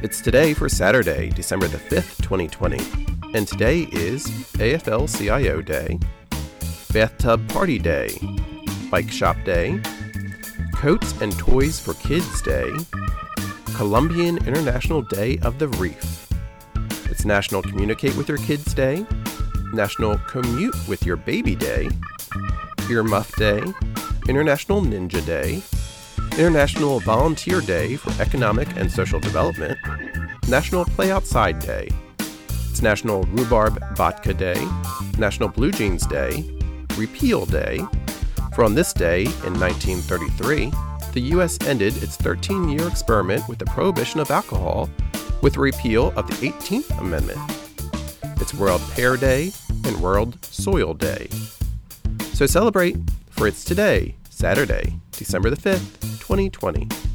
It's today for Saturday, December the 5th, 2020, and today is AFL CIO Day, Bathtub Party Day, Bike Shop Day, Coats and Toys for Kids Day, Colombian International Day of the Reef. It's National Communicate with Your Kids Day, National Commute with Your Baby Day, Earmuff Day, International Ninja Day, International Volunteer Day for Economic and Social Development, National Play Outside Day. It's National Rhubarb Vodka Day, National Blue Jeans Day, Repeal Day. For on this day in 1933, the U.S. ended its 13 year experiment with the prohibition of alcohol with the repeal of the 18th Amendment. It's World Pear Day and World Soil Day. So celebrate, for it's today, Saturday, December the 5th, 2020.